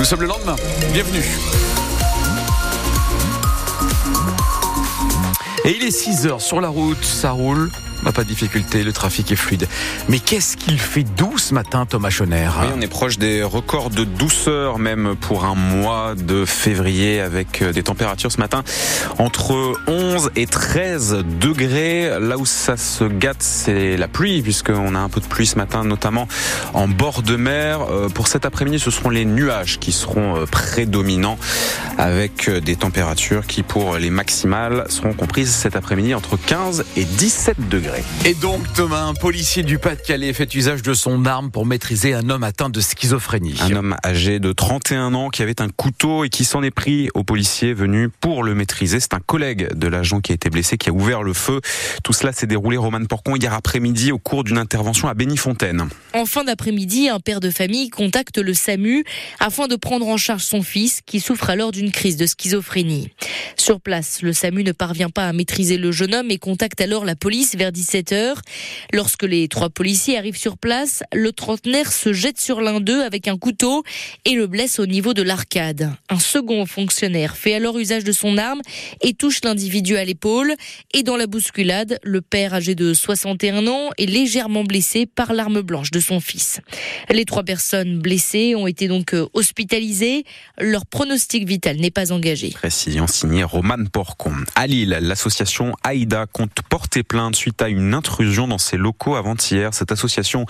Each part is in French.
Nous sommes le lendemain. Bienvenue. Et il est 6 heures sur la route, ça roule. Pas de difficulté, le trafic est fluide. Mais qu'est-ce qu'il fait doux ce matin, Thomas Schoner Oui, on est proche des records de douceur, même pour un mois de février, avec euh, des températures ce matin entre 11 et 13 degrés. Là où ça se gâte, c'est la pluie, puisqu'on a un peu de pluie ce matin, notamment en bord de mer. Euh, pour cet après-midi, ce seront les nuages qui seront euh, prédominants, avec des températures qui, pour les maximales, seront comprises cet après-midi entre 15 et 17 degrés. Et donc, Thomas, un policier du Pas-de-Calais fait usage de son arme pour maîtriser un homme atteint de schizophrénie. Un homme âgé de 31 ans qui avait un couteau et qui s'en est pris au policier venu pour le maîtriser. C'est un collègue de l'agent qui a été blessé, qui a ouvert le feu. Tout cela s'est déroulé, Roman Porcon, hier après-midi au cours d'une intervention à Bénifontaine. En fin d'après-midi, un père de famille contacte le SAMU afin de prendre en charge son fils qui souffre alors d'une crise de schizophrénie. Sur place, le SAMU ne parvient pas à maîtriser le jeune homme et contacte alors la police vers 17 h Lorsque les trois policiers arrivent sur place, le trentenaire se jette sur l'un d'eux avec un couteau et le blesse au niveau de l'arcade. Un second fonctionnaire fait alors usage de son arme et touche l'individu à l'épaule. Et dans la bousculade, le père âgé de 61 ans est légèrement blessé par l'arme blanche de son fils. Les trois personnes blessées ont été donc euh, hospitalisées. Leur pronostic vital n'est pas engagé. Précision signée Roman Porcon. À Lille, l'association Aïda compte porter plainte suite à une intrusion dans ses locaux avant-hier. Cette association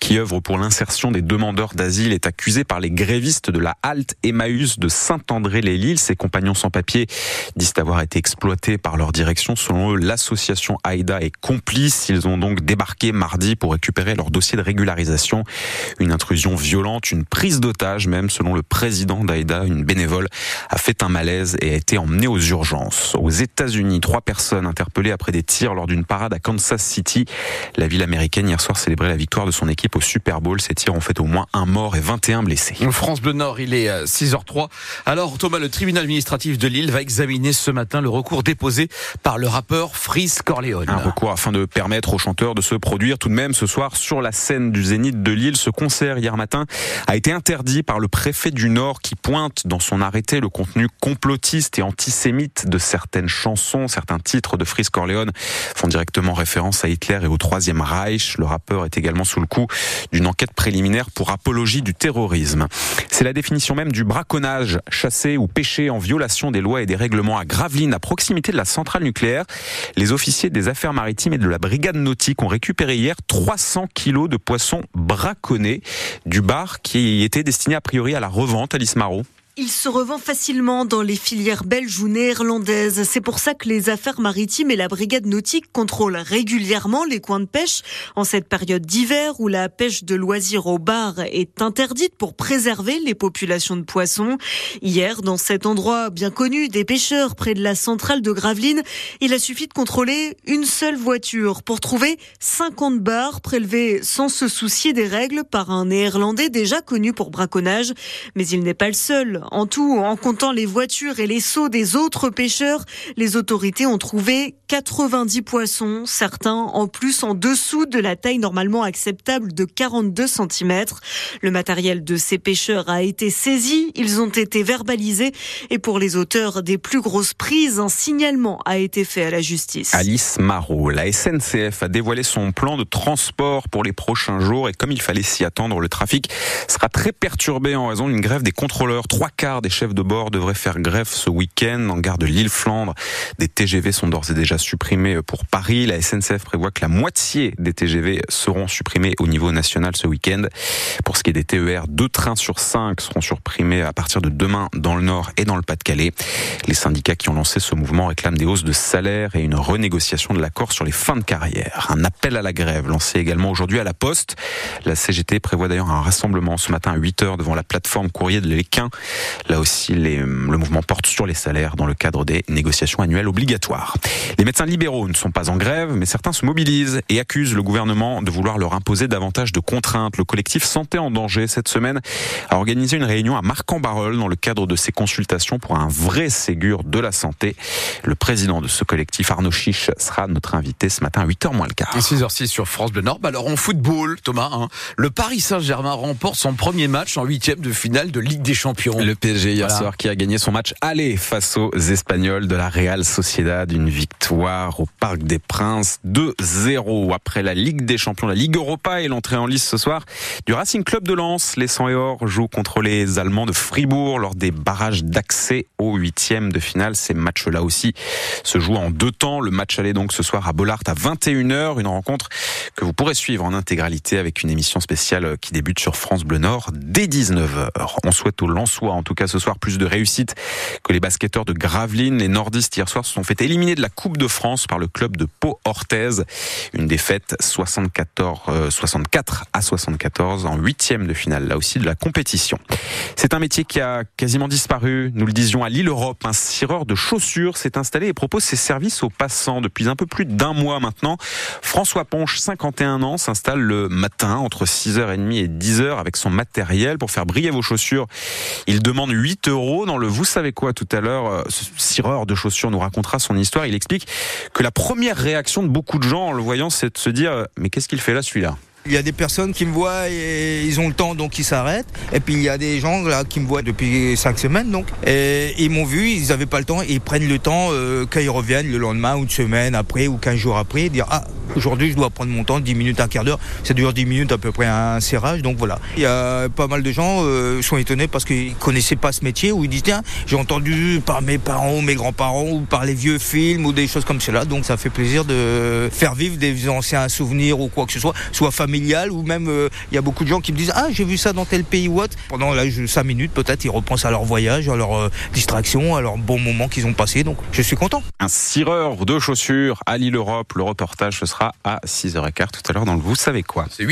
qui œuvre pour l'insertion des demandeurs d'asile est accusée par les grévistes de la halte Emmaüs de Saint-André-les-Lilles. Ses compagnons sans papier disent avoir été exploités par leur direction. Selon eux, l'association Aïda est complice. Ils ont donc débarqué mardi pour récupérer leur dossier de régularisation. Une intrusion violente, une prise d'otage même, selon le président d'Aïda, une bénévole, a fait un malaise et a été emmenée aux urgences. Aux États-Unis, trois personnes interpellées après des tirs lors d'une parade à Kansas City. La ville américaine hier soir célébrait la victoire de son équipe au Super Bowl. Ces tirs ont fait au moins un mort et 21 blessés. France Bleu Nord, il est 6h03. Euh, Alors Thomas, le tribunal administratif de Lille va examiner ce matin le recours déposé par le rappeur Freeze Corleone. Un recours afin de permettre aux chanteurs de se produire tout de même ce soir sur la scène du Zénith de Lille. Ce concert hier matin a été interdit par le préfet du Nord qui pointe dans son arrêté le contenu complotiste et antisémite de certaines chansons. Certains titres de Freeze Corleone font directement référence à Hitler et au Troisième Reich. Le rappeur est également sous le coup d'une enquête préliminaire pour apologie du terrorisme. C'est la définition même du braconnage, chasser ou pêcher en violation des lois et des règlements à Gravelines, à proximité de la centrale nucléaire. Les officiers des affaires maritimes et de la brigade nautique ont récupéré hier 300 kilos de poissons braconnés du bar qui était destiné a priori à la revente à l'Ismaro. Il se revend facilement dans les filières belges ou néerlandaises. C'est pour ça que les affaires maritimes et la brigade nautique contrôlent régulièrement les coins de pêche en cette période d'hiver où la pêche de loisirs au bar est interdite pour préserver les populations de poissons. Hier, dans cet endroit bien connu des pêcheurs près de la centrale de Gravelines, il a suffi de contrôler une seule voiture pour trouver 50 bars prélevés sans se soucier des règles par un néerlandais déjà connu pour braconnage. Mais il n'est pas le seul. En tout, en comptant les voitures et les seaux des autres pêcheurs, les autorités ont trouvé 90 poissons, certains en plus en dessous de la taille normalement acceptable de 42 cm. Le matériel de ces pêcheurs a été saisi, ils ont été verbalisés et pour les auteurs des plus grosses prises, un signalement a été fait à la justice. Alice Marot, la SNCF a dévoilé son plan de transport pour les prochains jours et comme il fallait s'y attendre, le trafic sera très perturbé en raison d'une grève des contrôleurs. Trois quarts des chefs de bord devraient faire grève ce week-end en gare de Lille-Flandre. Des TGV sont d'ores et déjà supprimés pour Paris. La SNCF prévoit que la moitié des TGV seront supprimés au niveau national ce week-end. Pour ce qui est des TER, deux trains sur cinq seront supprimés à partir de demain dans le Nord et dans le Pas-de-Calais. Les syndicats qui ont lancé ce mouvement réclament des hausses de salaire et une renégociation de l'accord sur les fins de carrière. Un appel à la grève lancé également aujourd'hui à la Poste. La CGT prévoit d'ailleurs un rassemblement ce matin à 8 heures devant la plateforme courrier de l'Équin. Là aussi, les, le mouvement porte sur les salaires dans le cadre des négociations annuelles obligatoires. Les médecins libéraux ne sont pas en grève, mais certains se mobilisent et accusent le gouvernement de vouloir leur imposer davantage de contraintes. Le collectif Santé en danger cette semaine a organisé une réunion à Marc-en-Barœul dans le cadre de ses consultations pour un vrai Ségur de la santé. Le président de ce collectif, Arnaud Chiche, sera notre invité ce matin à 8h moins le quart. 6h06 sur France Bleu Nord. Bah alors en football, Thomas, hein, le Paris Saint-Germain remporte son premier match en huitième de finale de Ligue des Champions. Le PSG hier soir qui a gagné son match aller face aux Espagnols de la Real Sociedad. Une victoire au Parc des Princes 2-0 après la Ligue des Champions, la Ligue Europa et l'entrée en lice ce soir du Racing Club de Lens. Les 100 et or jouent contre les Allemands de Fribourg lors des barrages d'accès au huitième de finale. Ces matchs-là aussi se jouent en deux temps. Le match aller donc ce soir à Bollard à 21h. Une rencontre que vous pourrez suivre en intégralité avec une émission spéciale qui débute sur France Bleu Nord dès 19h. On souhaite aux Lensois, en tout cas ce soir, plus de réussite que les basketteurs de Gravelines. Les nordistes hier soir se sont fait éliminer de la Coupe de France par le club de Pau-Orthez. Une défaite 74, 64 euh, à 74 en huitième de finale, là aussi de la compétition. C'est un métier qui a quasiment disparu. Nous le disions à Lille Europe. Un cireur de chaussures s'est installé et propose ses services aux passants depuis un peu plus d'un mois maintenant. François Ponche, 51 ans, s'installe le matin entre 6h30 et 10h avec son matériel pour faire briller vos chaussures. Il demande 8 euros dans le vous savez quoi tout à l'heure. Euh, ce cireur de chaussures nous racontera son histoire. Il explique que la première réaction de beaucoup de gens en le voyant, c'est de se dire euh, mais qu'est-ce qu'il fait là celui-là? Il y a des personnes qui me voient et ils ont le temps donc ils s'arrêtent. Et puis il y a des gens là qui me voient depuis cinq semaines donc. Et ils m'ont vu, ils n'avaient pas le temps. Et ils prennent le temps euh, quand ils reviennent le lendemain ou une semaine après ou 15 jours après dire ah aujourd'hui je dois prendre mon temps 10 minutes un quart d'heure. Ça dure 10 minutes à peu près un serrage donc voilà. Il y a pas mal de gens euh, sont étonnés parce qu'ils connaissaient pas ce métier ou ils disent tiens j'ai entendu par mes parents ou mes grands-parents ou par les vieux films ou des choses comme cela. Donc ça fait plaisir de faire vivre des anciens souvenirs ou quoi que ce soit soit ou même euh, il y a beaucoup de gens qui me disent ah j'ai vu ça dans tel pays ou autre. Pendant là, 5 minutes peut-être ils repensent à leur voyage, à leur euh, distraction, à leur bon moment qu'ils ont passé. Donc je suis content. Un cireur de chaussures à Lille Europe. Le reportage ce sera à 6h15 tout à l'heure dans le Vous savez quoi. C'est 8